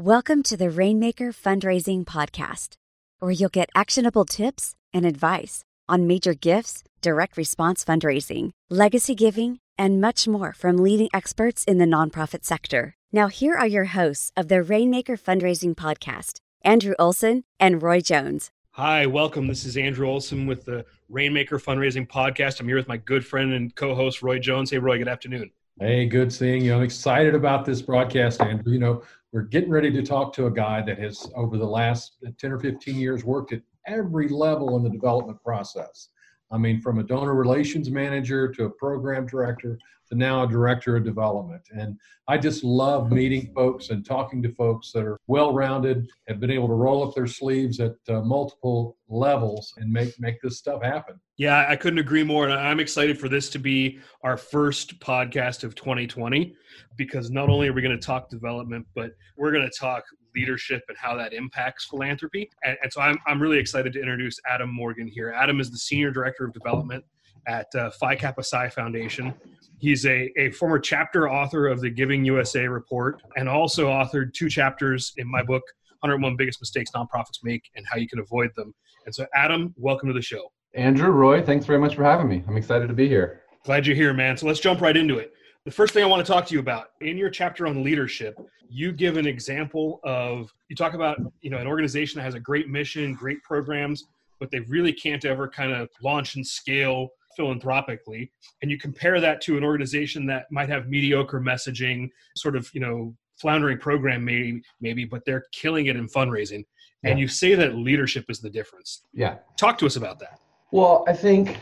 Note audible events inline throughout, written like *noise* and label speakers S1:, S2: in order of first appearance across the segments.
S1: Welcome to the Rainmaker Fundraising Podcast, where you'll get actionable tips and advice on major gifts, direct response fundraising, legacy giving, and much more from leading experts in the nonprofit sector. Now, here are your hosts of the Rainmaker Fundraising Podcast Andrew Olson and Roy Jones.
S2: Hi, welcome. This is Andrew Olson with the Rainmaker Fundraising Podcast. I'm here with my good friend and co host, Roy Jones. Hey, Roy, good afternoon.
S3: Hey, good seeing you. I'm excited about this broadcast, Andrew. You know, we're getting ready to talk to a guy that has, over the last 10 or 15 years, worked at every level in the development process. I mean, from a donor relations manager to a program director to now a director of development. And I just love meeting folks and talking to folks that are well rounded, have been able to roll up their sleeves at uh, multiple levels and make, make this stuff happen.
S2: Yeah, I couldn't agree more. And I'm excited for this to be our first podcast of 2020 because not only are we going to talk development, but we're going to talk leadership and how that impacts philanthropy. And, and, so I'm, I'm really excited to introduce Adam Morgan here. Adam is the Senior Director of Development at uh, Phi Kappa Psi Foundation. He's a, a former chapter author of the Giving USA report and also authored two chapters in my book, 101 Biggest Mistakes Nonprofits Make and How You Can Avoid Them. And so, Adam, welcome to the show.
S4: Andrew, Roy, thanks very much for having me. I'm excited to be here.
S2: Glad you're here, man. So let's jump right into it. The first thing I want to talk to you about in your chapter on leadership, you give an example of you talk about you know an organization that has a great mission, great programs, but they really can't ever kind of launch and scale philanthropically, and you compare that to an organization that might have mediocre messaging, sort of you know floundering program maybe maybe, but they're killing it in fundraising, and you say that leadership is the difference.
S4: Yeah,
S2: talk to us about that.
S4: Well, I think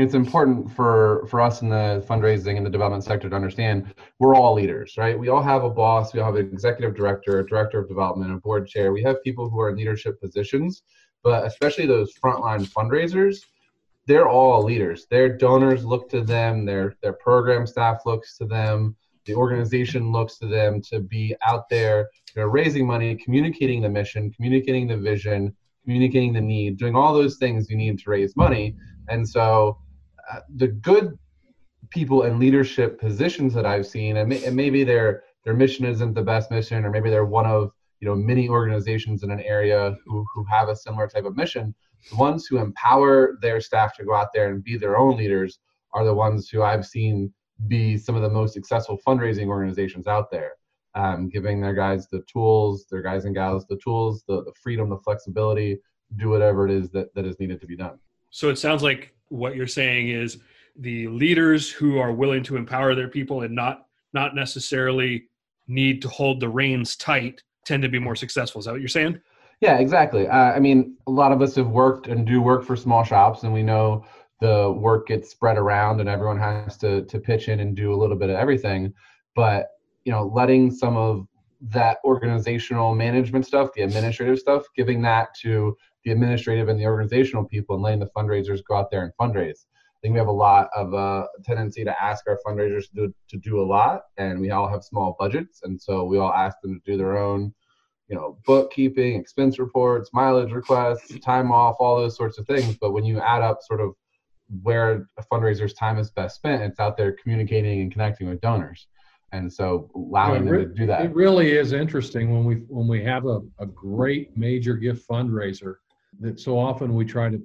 S4: it's important for for us in the fundraising and the development sector to understand we're all leaders right? We all have a boss we all have an executive director a director of development a board chair. We have people who are in leadership positions but especially those frontline fundraisers they're all leaders. Their donors look to them their their program staff looks to them the organization looks to them to be out there know, raising money communicating the mission communicating the vision communicating the need doing all those things you need to raise money. And so the good people in leadership positions that I've seen, and, may, and maybe their their mission isn't the best mission, or maybe they're one of you know many organizations in an area who who have a similar type of mission. The ones who empower their staff to go out there and be their own leaders are the ones who I've seen be some of the most successful fundraising organizations out there. Um, giving their guys the tools, their guys and gals the tools, the, the freedom, the flexibility, do whatever it is that, that is needed to be done.
S2: So it sounds like what you're saying is the leaders who are willing to empower their people and not not necessarily need to hold the reins tight tend to be more successful. Is that what you're saying?
S4: Yeah, exactly. Uh, I mean, a lot of us have worked and do work for small shops, and we know the work gets spread around, and everyone has to to pitch in and do a little bit of everything. But you know, letting some of that organizational management stuff, the administrative stuff, giving that to the administrative and the organizational people and letting the fundraisers go out there and fundraise. I think we have a lot of a uh, tendency to ask our fundraisers to do, to do a lot, and we all have small budgets, and so we all ask them to do their own, you know, bookkeeping, expense reports, mileage requests, time off, all those sorts of things. But when you add up sort of where a fundraiser's time is best spent, it's out there communicating and connecting with donors and so allowing them to do that.
S3: It really is interesting when we when we have a, a great major gift fundraiser that so often we try to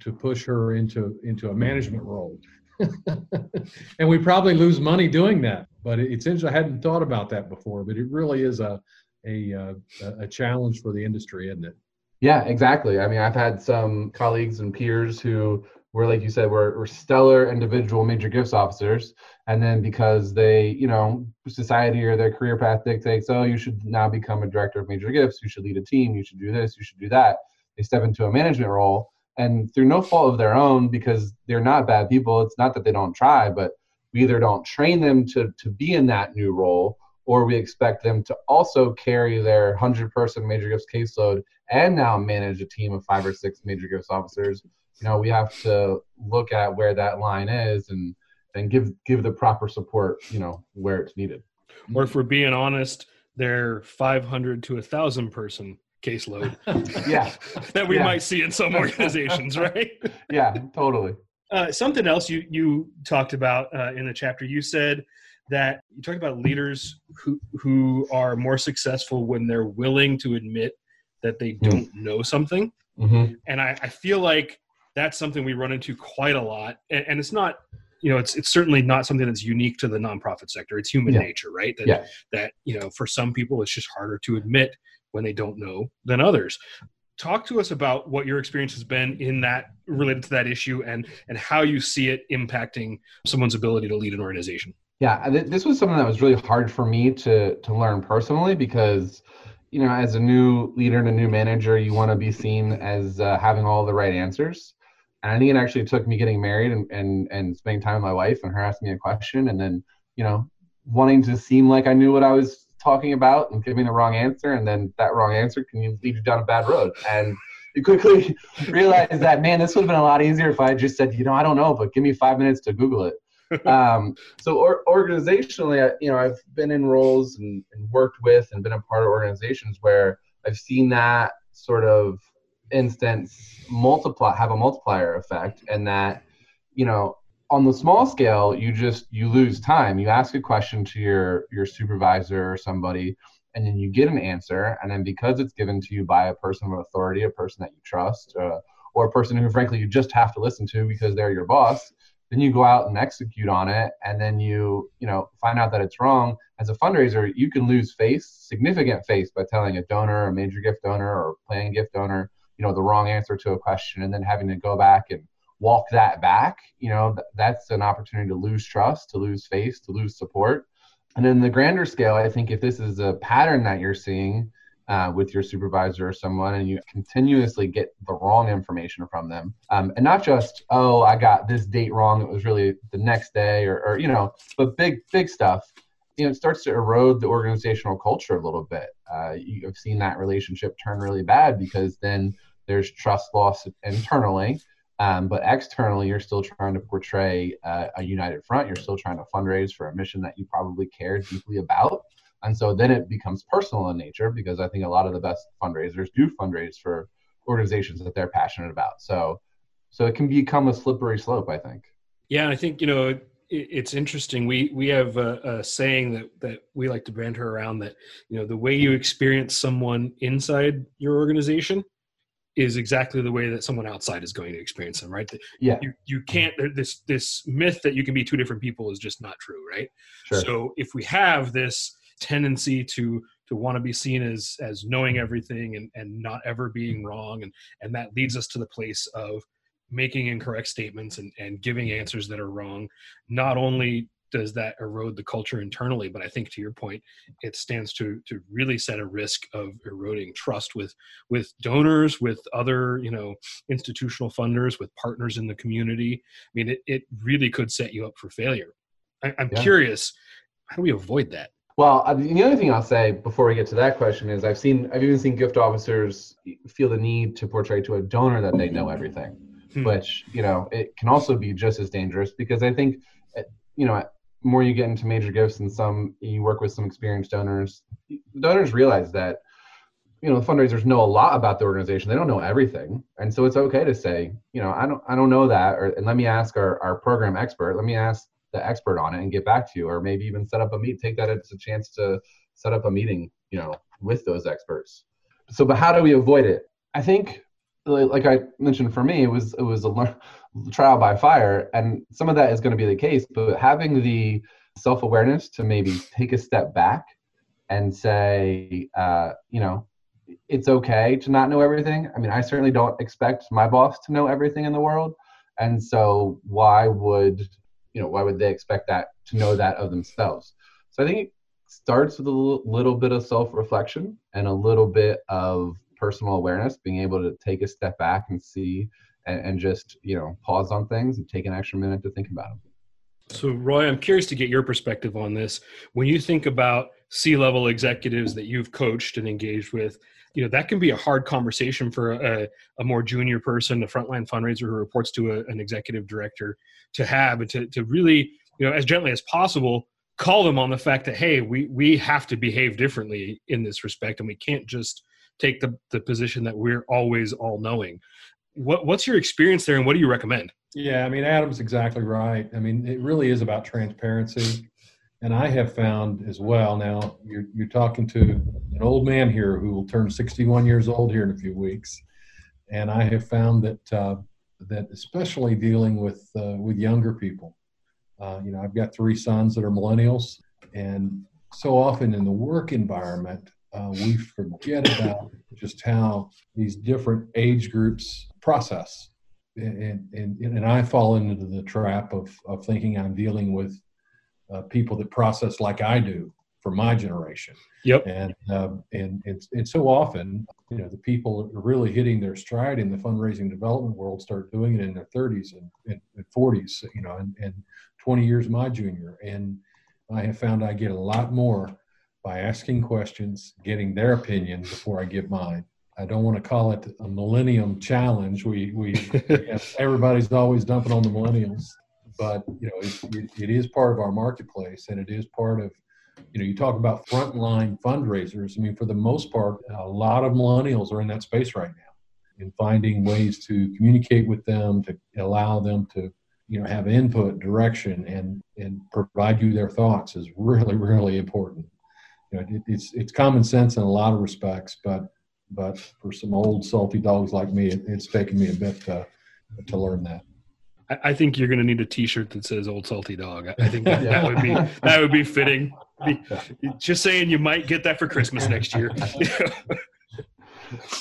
S3: to push her into into a management role. *laughs* and we probably lose money doing that. But it's interesting. I hadn't thought about that before, but it really is a a uh, a challenge for the industry, isn't it?
S4: Yeah, exactly. I mean, I've had some colleagues and peers who were, like you said, were, were stellar individual major gifts officers, and then because they, you know, society or their career path dictates, oh, you should now become a director of major gifts, you should lead a team, you should do this, you should do that they step into a management role and through no fault of their own because they're not bad people it's not that they don't try but we either don't train them to, to be in that new role or we expect them to also carry their 100 person major gifts caseload and now manage a team of five or six major gifts officers. You know we have to look at where that line is and and give give the proper support you know where it's needed.
S2: Or if we're being honest they're 500 to a thousand person caseload. *laughs*
S4: yeah. *laughs*
S2: that we
S4: yeah.
S2: might see in some *laughs* organizations, right?
S4: yeah, totally.
S2: Uh, something else you you talked about uh, in the chapter. You said that you talked about leaders who who are more successful when they're willing to admit that they
S4: Hmm.
S2: don't know something
S4: Mm-hmm.
S2: and I, I feel like that's something we run into quite a lot and, and it's not you know it's it's certainly not something that's unique to the nonprofit sector it's human
S4: Yeah.
S2: nature right that
S4: Yeah.
S2: that you know for some people it's just harder to admit when they don't know than others talk to us about what your experience has been in that related to that issue and and how you see it impacting someone's ability to lead an organization
S4: Yeah, th- this was something that was really hard for me to to learn personally because, you know, as a new leader and a new manager, you want to be seen as uh, having all the right answers. And I think it actually took me getting married and, and and spending time with my wife and her asking me a question and then, you know, wanting to seem like I knew what I was talking about and giving the wrong answer and then that wrong answer can lead you down a bad road. And you quickly *laughs* realize that man, this would have been a lot easier if I just said, you know, I don't know, but give me five minutes to Google it *laughs* um, so or, organizationally, I, you know, I've been in roles and, and worked with and been a part of organizations where I've seen that sort of instance multiply have a multiplier effect, and that you know on the small scale you just you lose time. You ask a question to your your supervisor or somebody, and then you get an answer, and then because it's given to you by a person of authority, a person that you trust, uh, or a person who frankly you just have to listen to because they're your boss then you go out and execute on it and then you you know find out that it's wrong as a fundraiser you can lose face significant face by telling a donor a major gift donor or planning gift donor you know the wrong answer to a question and then having to go back and walk that back you know th- that's an opportunity to lose trust to lose face to lose support. And in the grander scale i think if this is a pattern that you're seeing uh, with your supervisor or someone and you continuously get the wrong information from them um, and not just oh i got this date wrong it was really the next day or, or you know but big big stuff you know it starts to erode the organizational culture a little bit. Uh, you've seen that relationship turn really bad because then there's trust loss internally um, but externally you're still trying to portray uh, a united front you're still trying to fundraise for a mission that you probably care deeply about and so then it becomes personal in nature because I think a lot of the best fundraisers do fundraise for organizations that they're passionate about. So, so it can become a slippery slope. I think.
S2: Yeah, I think you know it, it's interesting. We we have a, a, saying that that we like to banter around that you know the way you experience someone inside your organization is exactly the way that someone outside is going to experience them. Right?
S4: Yeah.
S2: You you can't. This this myth that you can be two different people is just not true. Right?
S4: Sure.
S2: So if we have this tendency to to want to be seen as as knowing everything and and not ever being wrong and and that leads us to the place of making incorrect statements and and giving answers that are wrong not only does that erode the culture internally but i think to your point it stands to to really set a risk of eroding trust with with donors with other you know institutional funders with partners in the community i mean it, it really could set you up for failure I, i'm
S4: Yeah.
S2: curious how do we avoid that
S4: Well, the other thing I'll say before we get to that question is I've seen I've even seen gift officers feel the need to portray to a donor that they know everything,
S2: Hmm.
S4: which you know it can also be just as dangerous because I think uh, you know more you get into major gifts and some you work with some experienced donors, donors realize that you know the fundraisers know a lot about the organization. They don't know everything, and so it's okay to say you know I don't I don't know that, or and let me ask our our program expert. Let me ask the expert on it and get back to you or maybe even set up a meet take that as a chance to set up a meeting you know with those experts so but how do we avoid it i think like i mentioned for me it was it was a trial by fire and some of that is going to be the case but having the self-awareness to maybe take a step back and say uh, you know it's okay to not know everything. I mean i certainly don't expect my boss to know everything in the world and so why would you know why would they expect that to know that of themselves? So i think it starts with a little, bit of self-reflection and a little bit of personal awareness being able to take a step back and see and, and just you know pause on things and take an extra minute to think about them
S2: So, Roy, I'm curious to get your perspective on this. When you think about C level executives that you've coached and engaged with, you know, that can be a hard conversation for a, a more junior person, a frontline fundraiser who reports to a, an executive director to have and to, to really, you know, as gently as possible, call them on the fact that, hey, we, we have to behave differently in this respect and we can't just take the, the position that we're always all knowing. What, what's your experience there and what do you recommend?
S3: Yeah, I mean, Adam's exactly right. I mean, it really is about transparency. and I have found as well. Now you're you're talking to an old man here who will turn 61 years old here in a few weeks, and I have found that uh, that especially dealing with uh, with younger people. Uh, you know, I've got three sons that are millennials, and so often in the work environment, uh, we forget about just how these different age groups process. And, and, and I fall into the trap of, of thinking I'm dealing with uh, people that process like I do for my generation.
S2: Yep.
S3: And, uh, and, and, and so often, you know, the people are really hitting their stride in the fundraising development world start doing it in their 30s and, and, and 40s, you know, and, and 20 years my junior. And I have found I get a lot more by asking questions, getting their opinion before I give mine. I don't want to call it a millennium challenge. We, we *laughs* everybody's always dumping on the millennials, but you know it, it is part of our marketplace, and it is part of you know you talk about frontline fundraisers. I mean, for the most part, a lot of millennials are in that space right now, in finding ways to communicate with them, to allow them to you know have input, direction, and and provide you their thoughts is really *laughs* really important you know, it, it's it's common sense in a lot of respects, but but for some old salty dogs like me, it, it's taken me a bit to, to learn that.
S2: I, think you're going to need a T-shirt that says "Old Salty Dog." I think that, that would be that would be fitting. *laughs* Just saying, you might get that for Christmas next year.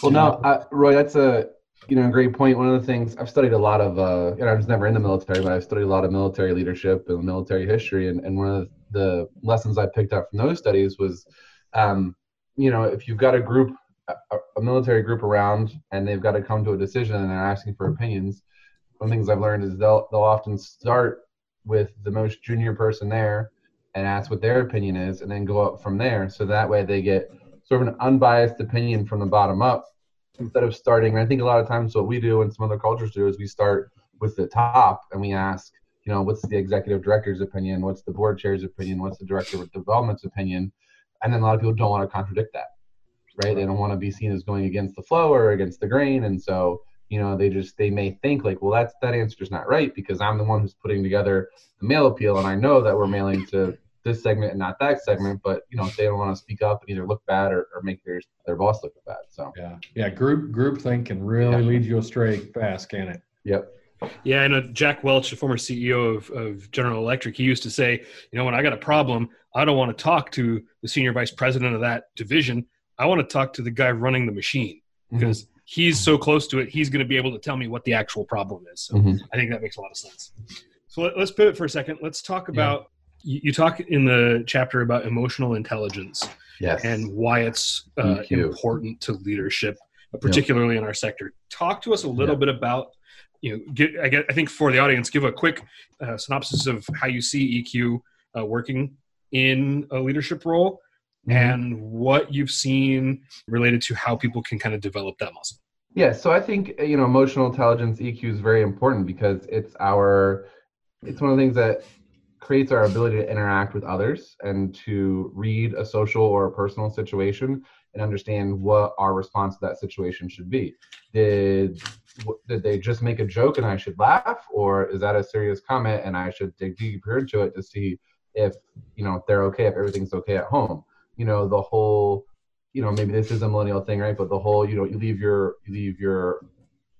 S4: well, now, uh, Roy, that's a you know a great point. One of the things I've studied a lot of, uh, you know, I was never in the military, but I've studied a lot of military leadership and military history, and, and one of the lessons I picked up from those studies was, um, you know, if you've got a group, a, a, military group around, and they've got to come to a decision and they're asking for opinions, one of the things I've learned is they'll they'll often start with the most junior person there and ask what their opinion is, and then go up from there. So that way they get sort of an unbiased opinion from the bottom up instead of starting. I think a lot of times what we do and some other cultures do is we start with the top and we ask, you know, what's the executive director's opinion? What's the board chair's opinion? What's the director of development's opinion? And then a lot of people don't want to contradict that, right? They don't want to be seen as going against the flow or against the grain. And so, you know, they just, they may think like, well, that's, that answer is not right because I'm the one who's putting together the mail appeal. And I know that we're mailing to this segment and not that segment, but you know, they don't want to speak up and either look bad or, or make their, their boss look bad. So,
S3: yeah. Yeah. Group, group think can really yeah. lead you astray fast, can it?
S4: Yep.
S2: Yeah, I know Jack Welch, the former CEO of, of General Electric, he used to say, you know, when I got a problem, I don't want to talk to the senior vice president of that division. I want to talk to the guy running the machine because mm-hmm. he's so close to it. He's going to be able to tell me what the actual problem is. So mm-hmm. I think that makes a lot of sense. So let, us pivot for a second. Let's talk about yeah. you, talk in the chapter about emotional intelligence
S4: yes.
S2: and why it's uh, important to leadership, particularly yep. in our sector. Talk to us a little bit about you know, get, I, get, I think for the audience, give a quick uh, synopsis of how you see EQ uh, working in a leadership role mm-hmm. and what you've seen related to how people can kind of develop that muscle.
S4: Yeah, so I think you know emotional intelligence EQ is very important because it's our it's one of the things that creates our ability to interact with others and to read a social or a personal situation and understand what our response to that situation should be. Did did they just make a joke and I should laugh, or is that a serious comment and I should dig deeper into it to see if you know they're okay, if everything's okay at home? You know, the whole, you know, maybe this is a millennial thing, right? But the whole, you know, you leave your you leave your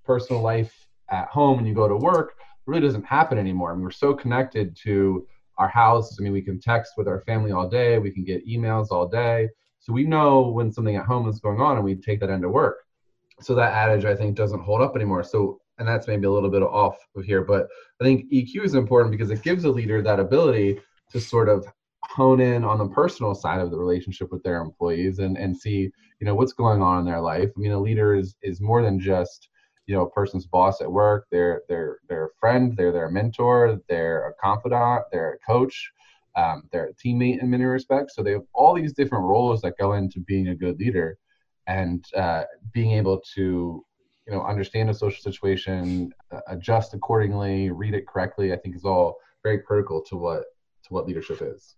S4: personal life at home and you go to work really doesn't happen anymore. I mean, we're so connected to our house. I mean, we can text with our family all day, we can get emails all day. So we know when something at home is going on and we take that into work so that adage I think doesn't hold up anymore. So and that's maybe a little bit off of here, but I think EQ is important because it gives a leader that ability to sort of hone in on the personal side of the relationship with their employees and and see you know what's going on in their life. I mean, a leader is is more than just you know a person's boss at work. They're they're they're a friend. They're their mentor. They're a confidant. They're a coach. Um, they're a teammate in many respects. So they have all these different roles that go into being a good leader and uh, being able to you know understand a social situation adjust accordingly read it correctly i think is all very critical to what to what leadership is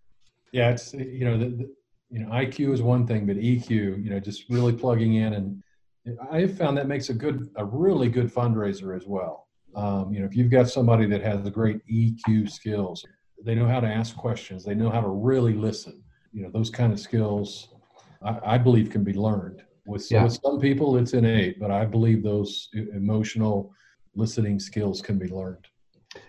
S3: yeah it's you know the, the, you know iq is one thing but eq you know just really plugging in and i have found that makes a good a really good fundraiser as well. Um, you know if you've got somebody that has the great eq skills they know how to ask questions they know how to really listen you know those kind of skills i, I believe can be learned. With, yeah. with some people it's innate but i believe those emotional listening skills can be learned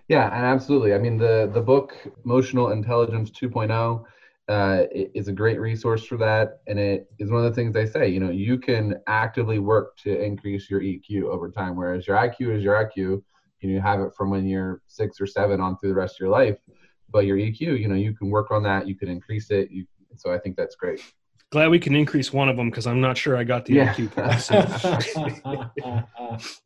S4: yeah and absolutely. I mean the the book emotional intelligence 2.0 uh, is a great resource for that and it is one of the things they say you know you can actively work to increase your eq over time whereas your iq is your iq and you have it from when you're six or seven on through the rest of your life but your eq you know you can work on that you can increase it you so i think that's great.
S2: Glad we can increase one of them because i'm not sure i got the yeah. iq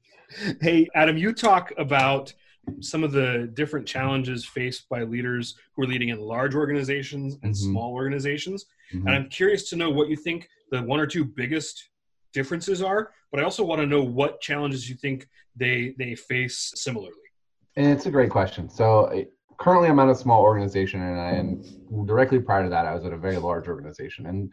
S2: *laughs* *laughs* hey adam you talk about some of the different challenges faced by leaders who are leading in large organizations and mm-hmm. small organizations. Mm-hmm. And I'm curious to know what you think the one or two biggest differences are, but I also want to know what challenges you think they they face similarly.
S4: And it's a great question. So currently I'm at a small organization and I and directly prior to that I was at a very large organization and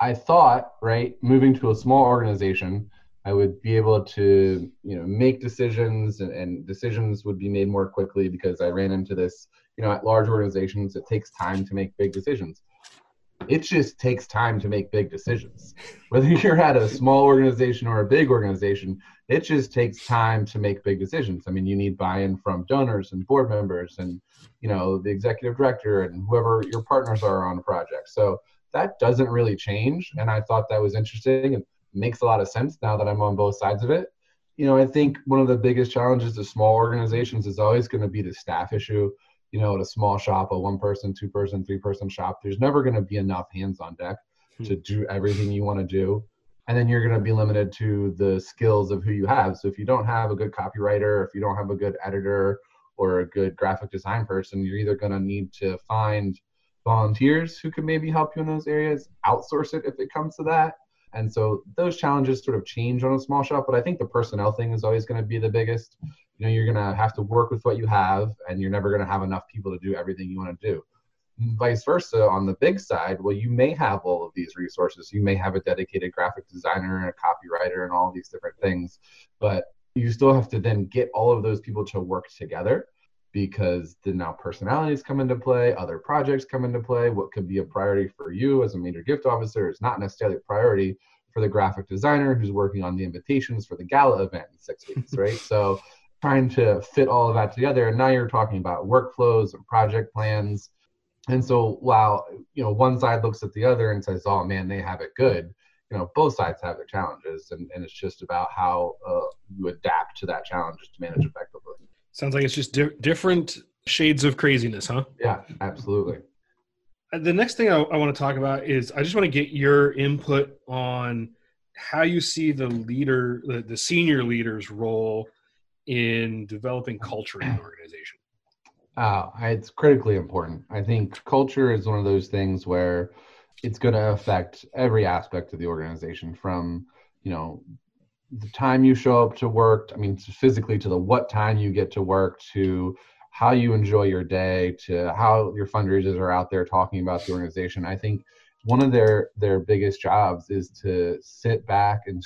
S4: I thought, right, moving to a small organization I would be able to, you know, make decisions and, and, decisions would be made more quickly because I ran into this, you know, at large organizations, it takes time to make big decisions. It just takes time to make big decisions. Whether *laughs* you're at a small organization or a big organization, it just takes time to make big decisions. I mean, you need buy-in from donors and board members and, you know, the executive director and whoever your partners are on a project. So that doesn't really change. And I thought that was interesting. And makes a lot of sense now that I'm on both sides of it. You know, I think one of the biggest challenges to small organizations is always going to be the staff issue. You know, at a small shop, a one person, two person, three person shop, there's never going to be enough hands on deck hmm. to do everything you want to do. And then you're going to be limited to the skills of who you have. So if you don't have a good copywriter, if you don't have a good editor or a good graphic design person, you're either going to need to find volunteers who can maybe help you in those areas, outsource it if it comes to that, and so those challenges sort of change on a small shop, but I think the personnel thing is always going to be the biggest. You know, you're going to have to work with what you have, and you're never going to have enough people to do everything you want to do. Vice versa, on the big side, well, you may have all of these resources. You may have a dedicated graphic designer and a copywriter and all these different things, but you still have to then get all of those people to work together because then now personalities come into play, other projects come into play. What could be a priority for you as a major gift officer is not necessarily a priority for the graphic designer who's working on the invitations for the gala event in six weeks, right? *laughs* So trying to fit all of that together. And now you're talking about workflows and project plans. And so while you know one side looks at the other and says, "Oh man, they have it good," you know both sides have their challenges, and, and it's just about how uh, you adapt to that challenge to manage effectively.
S2: Sounds like it's just di- different shades of craziness, huh?
S4: Yeah, absolutely.
S2: Uh, the next thing I, I want to talk about is I just want to get your input on how you see the leader, the, the senior leader's role in developing culture in an *clears throat* organization.
S4: Uh, it's critically important. I think culture is one of those things where it's going to affect every aspect of the organization from you know the time you show up to work i mean physically to the what time you get to work to how you enjoy your day to how your fundraisers are out there talking about the organization i think one of their their biggest jobs is to sit back and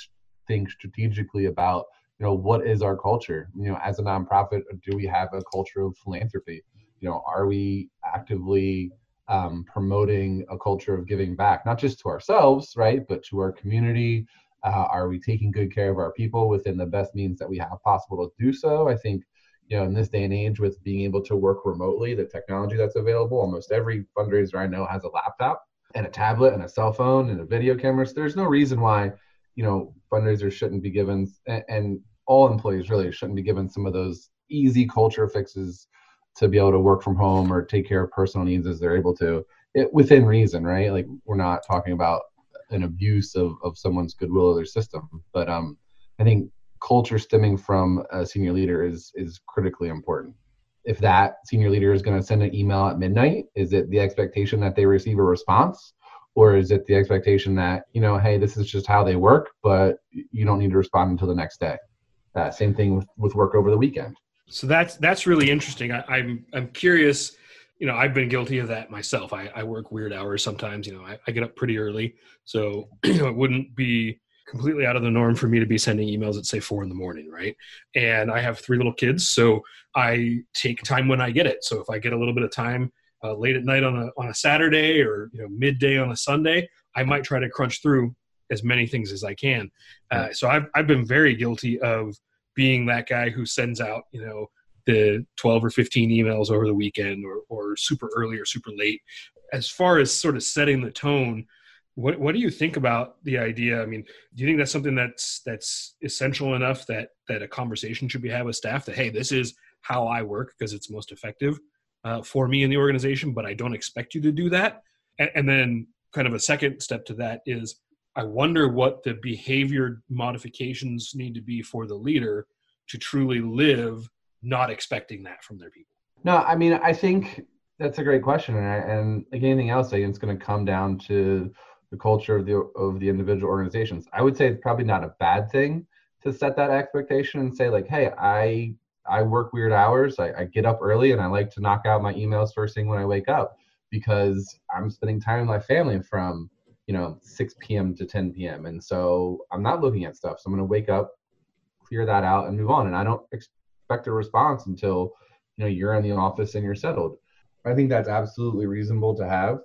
S4: think strategically about you know what is our culture? You know as a nonprofit do we have a culture of philanthropy? You know are we actively um, promoting a culture of giving back not just to ourselves right but to our community uh, are we taking good care of our people within the best means that we have possible to do so? I think, you know, in this day and age, with being able to work remotely, the technology that's available, almost every fundraiser I know has a laptop and a tablet and a cell phone and a video camera. So there's no reason why, you know, fundraisers shouldn't be given, and, and all employees really shouldn't be given some of those easy culture fixes to be able to work from home or take care of personal needs as they're able to it, within reason, right? Like we're not talking about an abuse of, of someone's goodwill or their system. But um, I think culture stemming from a senior leader is is critically important. If that senior leader is going to send an email at midnight, is it the expectation that they receive a response? Or is it the expectation that, you know, hey, this is just how they work, but you don't need to respond until the next day? Uh, same thing with, with work over the weekend.
S2: So that's that's really interesting. I, I'm I'm curious you know, I've been guilty of that myself. I, I work weird hours sometimes. You know, I, I get up pretty early, so *clears throat* you know, it wouldn't be completely out of the norm for me to be sending emails at say four in the morning, right? And I have three little kids, so I take time when I get it. So if I get a little bit of time uh, late at night on a on a Saturday or you know midday on a Sunday, I might try to crunch through as many things as I can. Uh, so I've I've been very guilty of being that guy who sends out you know the 12 or 15 emails over the weekend or, or super early or super late as far as sort of setting the tone what what do you think about the idea? I mean, do you think that's something that's that's essential enough that that a conversation should be had with staff that hey, this is how I work because it's most effective uh, for me in the organization, but I don't expect you to do that. And, and then kind of a second step to that is I wonder what the behavior modifications need to be for the leader to truly live not expecting that from their people.
S4: No, I mean, I think that's a great question, and, and like anything else, I think it's going to come down to the culture of the of the individual organizations. I would say it's probably not a bad thing to set that expectation and say like, hey, I I work weird hours. I, I get up early and I like to knock out my emails first thing when I wake up because I'm spending time with my family from you know 6 p.m. to 10 p.m. and so I'm not looking at stuff. So I'm going to wake up, clear that out, and move on. And I don't expect a response until you know you're in the office and you're settled. I think that's absolutely reasonable to have.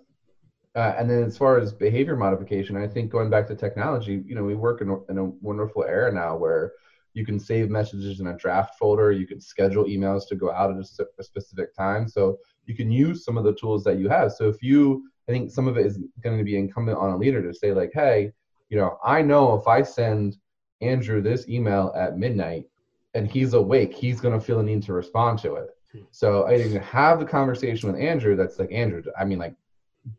S4: Uh, and then as far as behavior modification, I think going back to technology, you know, we work in a, in a wonderful era now where you can save messages in a draft folder. You can schedule emails to go out at a, a specific time. So you can use some of the tools that you have. So if you, I think some of it is going to be incumbent on a leader to say like, hey, you know, I know if I send Andrew this email at midnight and he's awake, he's going to feel a need to respond to it. So I think have the conversation with Andrew. That's like Andrew. I mean, like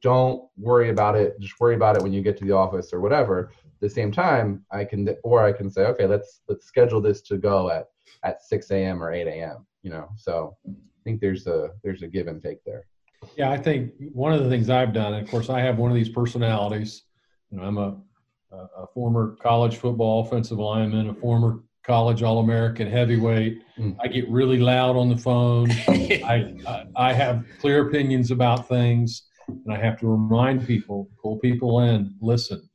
S4: don't worry about it just worry about it when you get to the office or whatever at the same time i can or i can say okay let's let's schedule this to go at at 6 a.m or 8 a.m you know so i think there's a there's a give and take there
S3: yeah i think one of the things i've done of course i have one of these personalities you know i'm a a former college football offensive lineman a former college all-american heavyweight mm. i get really loud on the phone *laughs* I, I i have clear opinions about things and I have to remind people, pull people in, listen,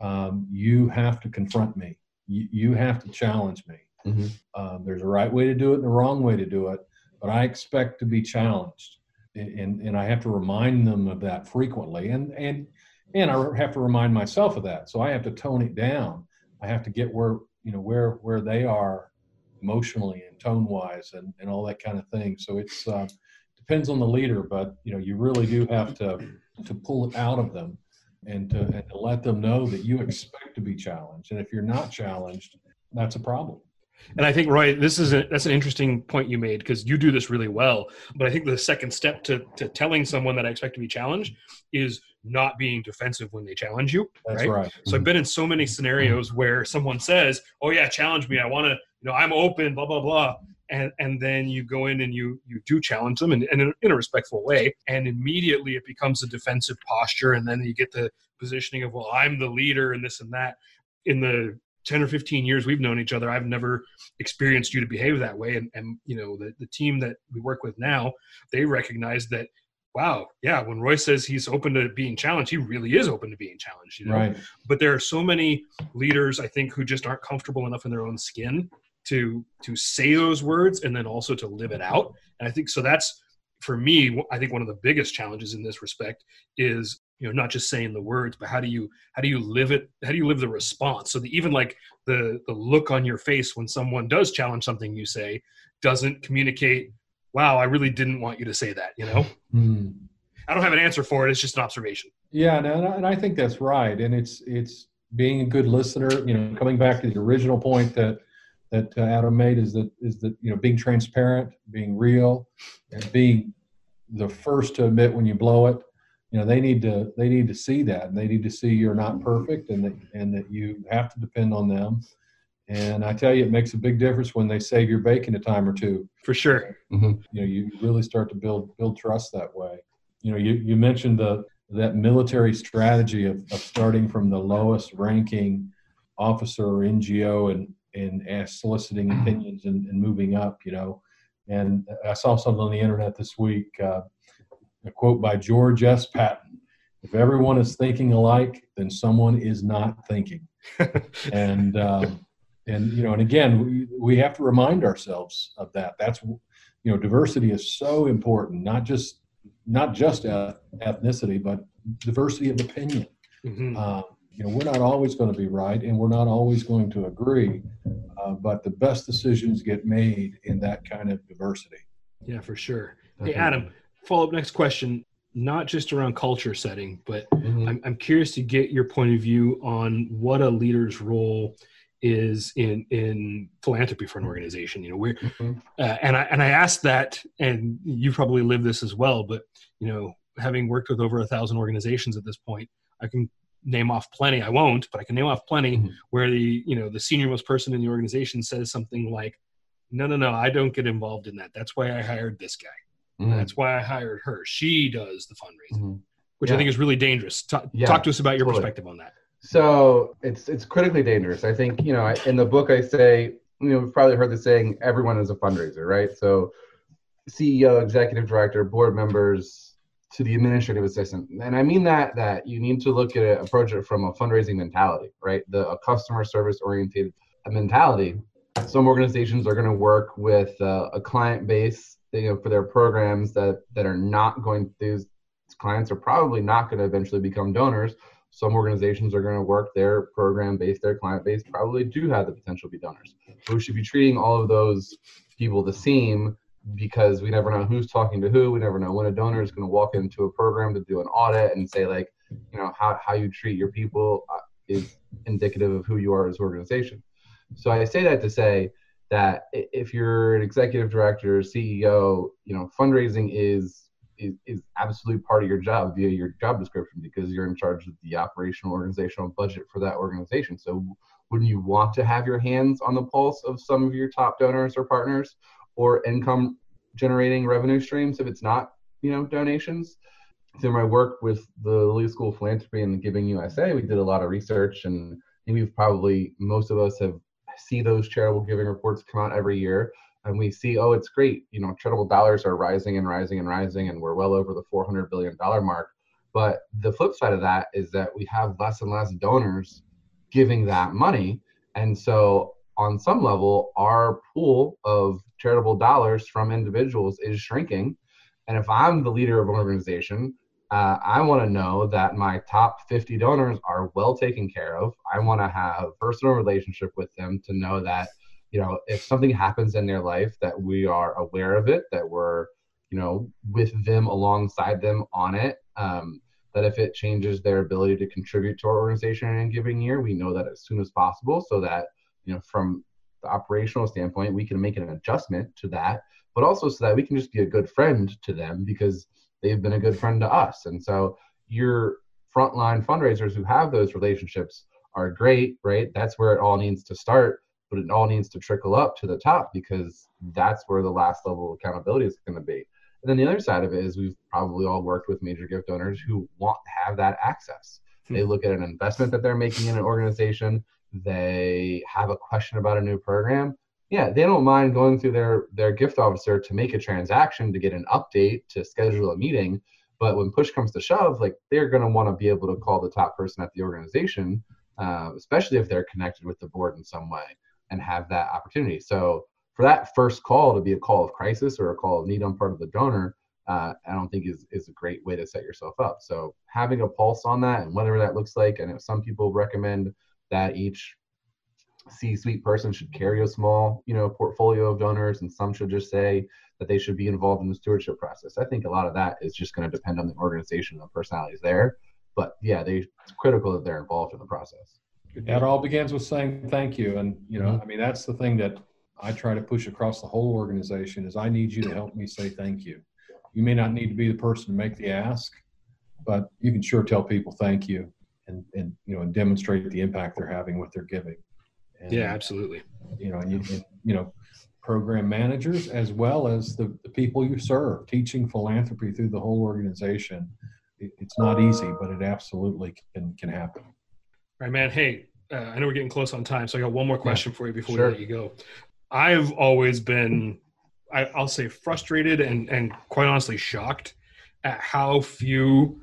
S3: um, you have to confront me. You, you have to challenge me. Mm-hmm. Um, there's a right way to do it and a wrong way to do it, but I expect to be challenged. And, and I have to remind them of that frequently. And, and, and I have to remind myself of that. So I have to tone it down. I have to get where, you know, where, where they are emotionally and tone wise and, and all that kind of thing. So it's, uh, depends on the leader, but you know you really do have to to pull it out of them and to, and to let them know that you expect to be challenged. And if you're not challenged, that's a problem.
S2: And I think Roy, this is a, that's an interesting point you made because you do this really well. But I think the second step to to telling someone that I expect to be challenged is not being defensive when they challenge you.
S3: That's right. right.
S2: So I've been in so many mm-hmm. scenarios mm-hmm. where someone says, "Oh yeah, challenge me. I want to. You know, I'm open. Blah blah blah." and and then you go in and you you do challenge them and, and in, in, a respectful way and immediately it becomes a defensive posture and then you get the positioning of well i'm the leader and this and that in the 10 or 15 years we've known each other i've never experienced you to behave that way and, and you know the, the team that we work with now they recognize that wow. Yeah when roy says he's open to being challenged he really is open to being challenged you know?
S3: right.
S2: But there are so many leaders i think who just aren't comfortable enough in their own skin to to say those words and then also to live it out. And i think so that's for me i think one of the biggest challenges in this respect is you know not just saying the words but how do you how do you live it how do you live the response? So that even like the the look on your face when someone does challenge something you say doesn't communicate wow i really didn't want you to say that you know *laughs* mm. i don't have an answer for it it's just an observation
S3: yeah no, and i think that's right and it's it's being a good listener you know coming back to the original point that that uh, Adam made is that is that you know being transparent, being real, and being the first to admit when you blow it. You know they need to they need to see that, and they need to see you're not perfect, and that and that you have to depend on them. And I tell you, it makes a big difference when they save your bacon a time or two.
S2: For sure.
S3: Mm-hmm. You know, you really start to build build trust that way. You know, you you mentioned the that military strategy of, of starting from the lowest ranking officer or NCO and and ask, soliciting mm-hmm. opinions and, and, moving up, you know. And I saw something on the internet this week, uh, a quote by George S. Patton, If everyone is thinking alike, then someone is not thinking. *laughs* and um, and you know, and again, we, we have to remind ourselves of that. That's you know, diversity is so important. Not just not just ethnicity, but diversity of opinion. Mm-hmm. Uh, you know, we're not always going to be right, and we're not always going to agree. Uh, but the best decisions get made in that kind of diversity.
S2: Yeah, for sure. Hey, Adam, follow up next question. Not just around culture setting, but mm-hmm. I'm, I'm curious to get your point of view on what a leader's role is in in philanthropy for an organization. You know, where mm-hmm. uh, and I and I asked that, and you probably live this as well. But you know, having worked with over a thousand organizations at this point, I can name off plenty. I won't, but I can name off plenty mm-hmm. where the you know the senior most person in the organization says something like, "No, no, no, I don't get involved in that. That's why I hired this guy. Mm-hmm. That's why I hired her. She does the fundraising." Mm-hmm. Which yeah. I think is really dangerous. Talk, yeah, talk to us about your totally. perspective on that.
S4: So it's it's critically dangerous. I think you know in the book I say you know we've probably heard the saying everyone is a fundraiser, right? So CEO, executive director, board members to the administrative assistant, and I mean that that you need to look at it, approach it from a fundraising mentality, right? The a customer service oriented mentality. Some organizations are going to work with uh, a client base, you know, for their programs that that are not going. These clients are probably not going to eventually become donors some organizations are going to work their program base, their client base, probably do have the potential to be donors. But we should be treating all of those people the same because we never know who's talking to who. We never know when a donor is going to walk into a program to do an audit and say, like, you know, how, how you treat your people uh, is indicative of who you are as an organization. So I say that to say that if you're an executive director, CEO, you know, fundraising is is, is absolutely part of your job via your job description because you're in charge of the operational organizational budget for that organization. So wouldn't you want to have your hands on the pulse of some of your top donors or partners or income generating revenue streams if it's not, you know, donations? Through my work with the Lilly School of Philanthropy and Giving USA, we did a lot of research and we've probably most of us have see those charitable giving reports come out every year and we see, oh, it's great. You know, charitable dollars are rising and rising and rising, and we're well over the $400 billion mark. But the flip side of that is that we have less and less donors giving that money. And so, on some level, our pool of charitable dollars from individuals is shrinking. And if I'm the leader of an organization, uh, I want to know that my top 50 donors are well taken care of. I want to have a personal relationship with them to know that you know if something happens in their life that we are aware of it that we're you know with them alongside them on it um, that if it changes their ability to contribute to our organization in a given year we know that as soon as possible so that you know from the operational standpoint we can make an adjustment to that but also so that we can just be a good friend to them because they've been a good friend to us. And so your frontline fundraisers who have those relationships are great right? That's where it all needs to start but it all needs to trickle up to the top because that's where the last level of accountability is going to be. And then the other side of it is we've probably all worked with major gift donors who want to have that access. Hmm. They look at an investment that they're making in an organization, they have a question about a new program. Yeah, they don't mind going through their their gift officer to make a transaction to get an update to schedule a meeting. But when push comes to shove, like they're going to want to be able to call the top person at the organization, uh, especially if they're connected with the board in some way and have that opportunity. So for that first call to be a call of crisis or a call of need on part of the donor, uh, I don't think is is a great way to set yourself up. So having a pulse on that and whatever that looks like, and if some people recommend that each C-suite person should carry a small, you know, portfolio of donors, and some should just say that they should be involved in the stewardship process. I think a lot of that is just going to depend on the organization and the personalities there. But yeah, they, it's critical that they're involved in the process.
S3: It all begins with saying thank you. And, you know, mm-hmm. I mean, that's the thing that I try to push across the whole organization is I need you to help me say thank you. You may not need to be the person to make the ask, but you can sure tell people thank you and, and you know, and demonstrate the impact they're having with their giving.
S2: And, yeah, absolutely.
S3: You know, and you, and, you know, program managers as well as the, the people you serve, teaching philanthropy through the whole organization. It, it's not easy, but it absolutely can, can happen
S2: right, man. Hey, uh, I know we're getting close on time, so I got one more question yeah, for you before sure. we let you go. I've always been, I, will say, frustrated and and quite honestly shocked at how few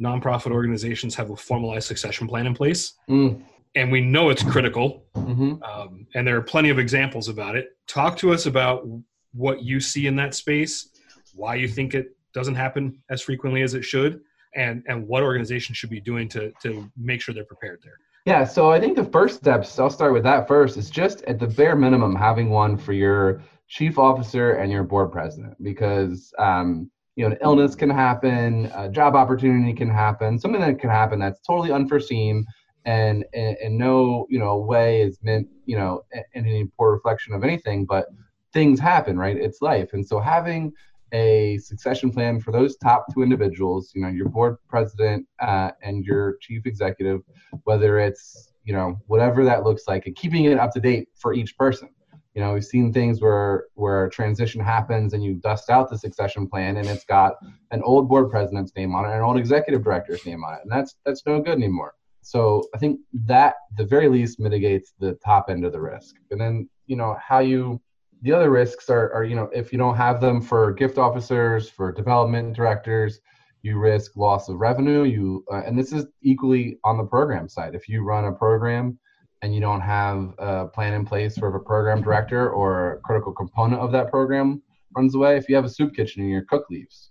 S2: nonprofit organizations have a formalized succession plan in place.
S4: Mm.
S2: And we know it's critical.
S4: hmm
S2: Um, and there are plenty of examples about it. Talk to us about what you see in that space, why you think it doesn't happen as frequently as it should, and, and what organizations should be doing to, to make sure they're prepared there.
S4: Yeah, so I think the first steps, I'll start with that first, is just at the bare minimum having one for your chief officer and your board president because um, you know an illness can happen, a job opportunity can happen, something that can happen that's totally unforeseen and in no you know way is meant you know in any poor reflection of anything, but things happen, right? It's life, and so having a succession plan for those top two individuals, you know, your board president uh, and your chief executive, whether it's, you know, whatever that looks like, and keeping it up to date for each person. You know, we've seen things where where a transition happens and you dust out the succession plan and it's got an old board president's name on it and an old executive director's name on it, and that's that's no good anymore. So I think that the very least mitigates the top end of the risk, and then you know how you the other risks are, are, you know, if you don't have them for gift officers, for development directors, you risk loss of revenue. You uh, and this is equally on the program side. If you run a program and you don't have a plan in place for a program director or a critical component of that program runs away, if you have a soup kitchen and your cook leaves,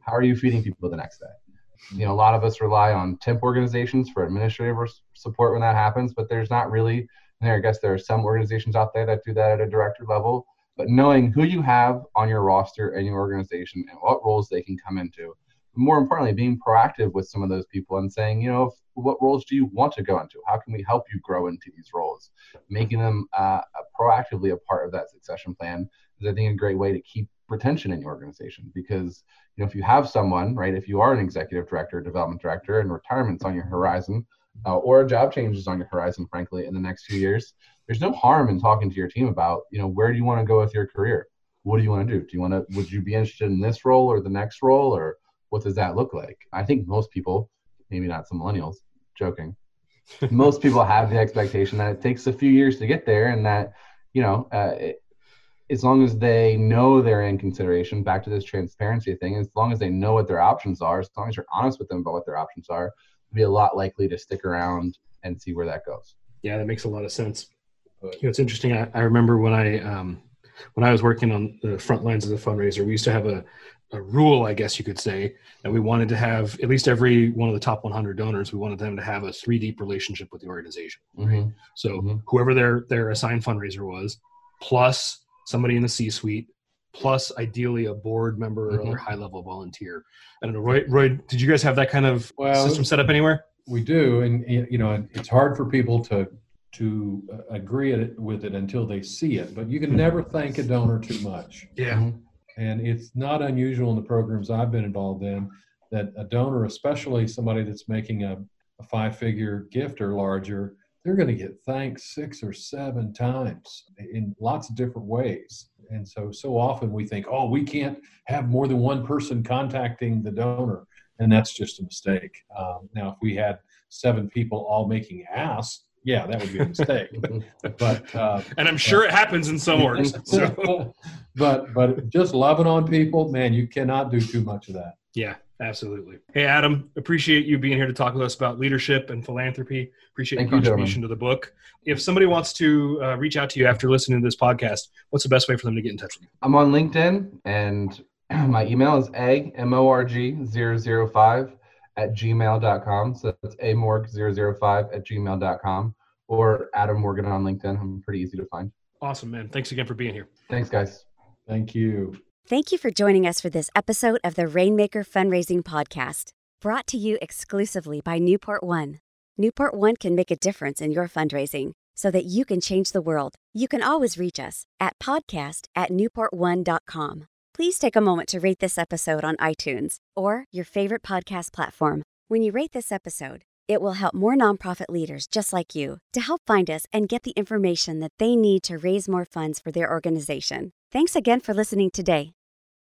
S4: how are you feeding people the next day? You know, a lot of us rely on temp organizations for administrative support when that happens, but there's not really I guess there are some organizations out there that do that at a director level, but knowing who you have on your roster and your organization and what roles they can come into. More importantly, being proactive with some of those people and saying, you know, what roles do you want to go into? How can we help you grow into these roles? Making them uh, proactively a part of that succession plan is, I think, a great way to keep retention in your organization because you know if you have someone right if you are an executive director development director and retirement's on your horizon uh, or a job change is on your horizon, frankly, in the next few years, there's no harm in talking to your team about, you know, where do you want to go with your career? What do you want to do? Do you want to, would you be interested in this role or the next role, or what does that look like? I think most people, maybe not some millennials, joking, *laughs* most people have the expectation that it takes a few years to get there, and that, you know, uh, it, as long as they know they're in consideration, back to this transparency thing, as long as they know what their options are, as long as you're honest with them about what their options are, be a lot likely to stick around and see where that goes.
S2: Yeah, that makes a lot of sense. You know, it's interesting. I, I remember when I um, when I was working on the front lines of the fundraiser, we used to have a, a rule, I guess you could say, that we wanted to have at least every one of the top 100 donors. We wanted them to have a three deep relationship with the organization. Right? Mm-hmm. So mm-hmm. whoever their their assigned fundraiser was, plus somebody in the C suite, plus ideally a board member mm-hmm. or high level volunteer. I don't know, Roy. Roy, did you guys have that kind of well, system set up anywhere?
S3: We do, and you know, it's hard for people to to uh, agree with it until they see it. But you can never thank a donor too much.
S2: Yeah. Mm-hmm.
S3: And it's not unusual in the programs I've been involved in that a donor, especially somebody that's making a, a five figure gift or larger, they're going to get thanked six or seven times in lots of different ways. And so, so often we think, oh, we can't have more than one person contacting the donor. And that's just a mistake. Um, now, if we had seven people all making ask, yeah, that would be a mistake. *laughs* but uh,
S2: and I'm sure uh, it happens in some orgs. *laughs* So.
S3: but but just loving on people, man, you cannot do too much of that.
S2: Yeah, Absolutely. Hey, Adam, appreciate you being here to talk with us about leadership and philanthropy. Appreciate Thank your contribution you, to the book. If somebody wants to uh, reach out to you after listening to this podcast, what's the best way for them to get in touch with you?
S4: I'm on LinkedIn, and *clears throat* my email is a m o r g 005 at gmail.com. So it's amorg005 at gmail.com or Adam Morgan on LinkedIn. I'm pretty easy to find.
S2: Awesome, man. Thanks again for being here.
S4: Thanks, guys.
S3: Thank you.
S1: Thank you for joining us for this episode of the Rainmaker Fundraising Podcast, brought to you exclusively by Newport One. Newport One can make a difference in your fundraising so that you can change the world. You can always reach us at podcast at newportone.com. Please take a moment to rate this episode on iTunes or your favorite podcast platform. When you rate this episode, it will help more nonprofit leaders just like you to help find us and get the information that they need to raise more funds for their organization. Thanks again for listening today.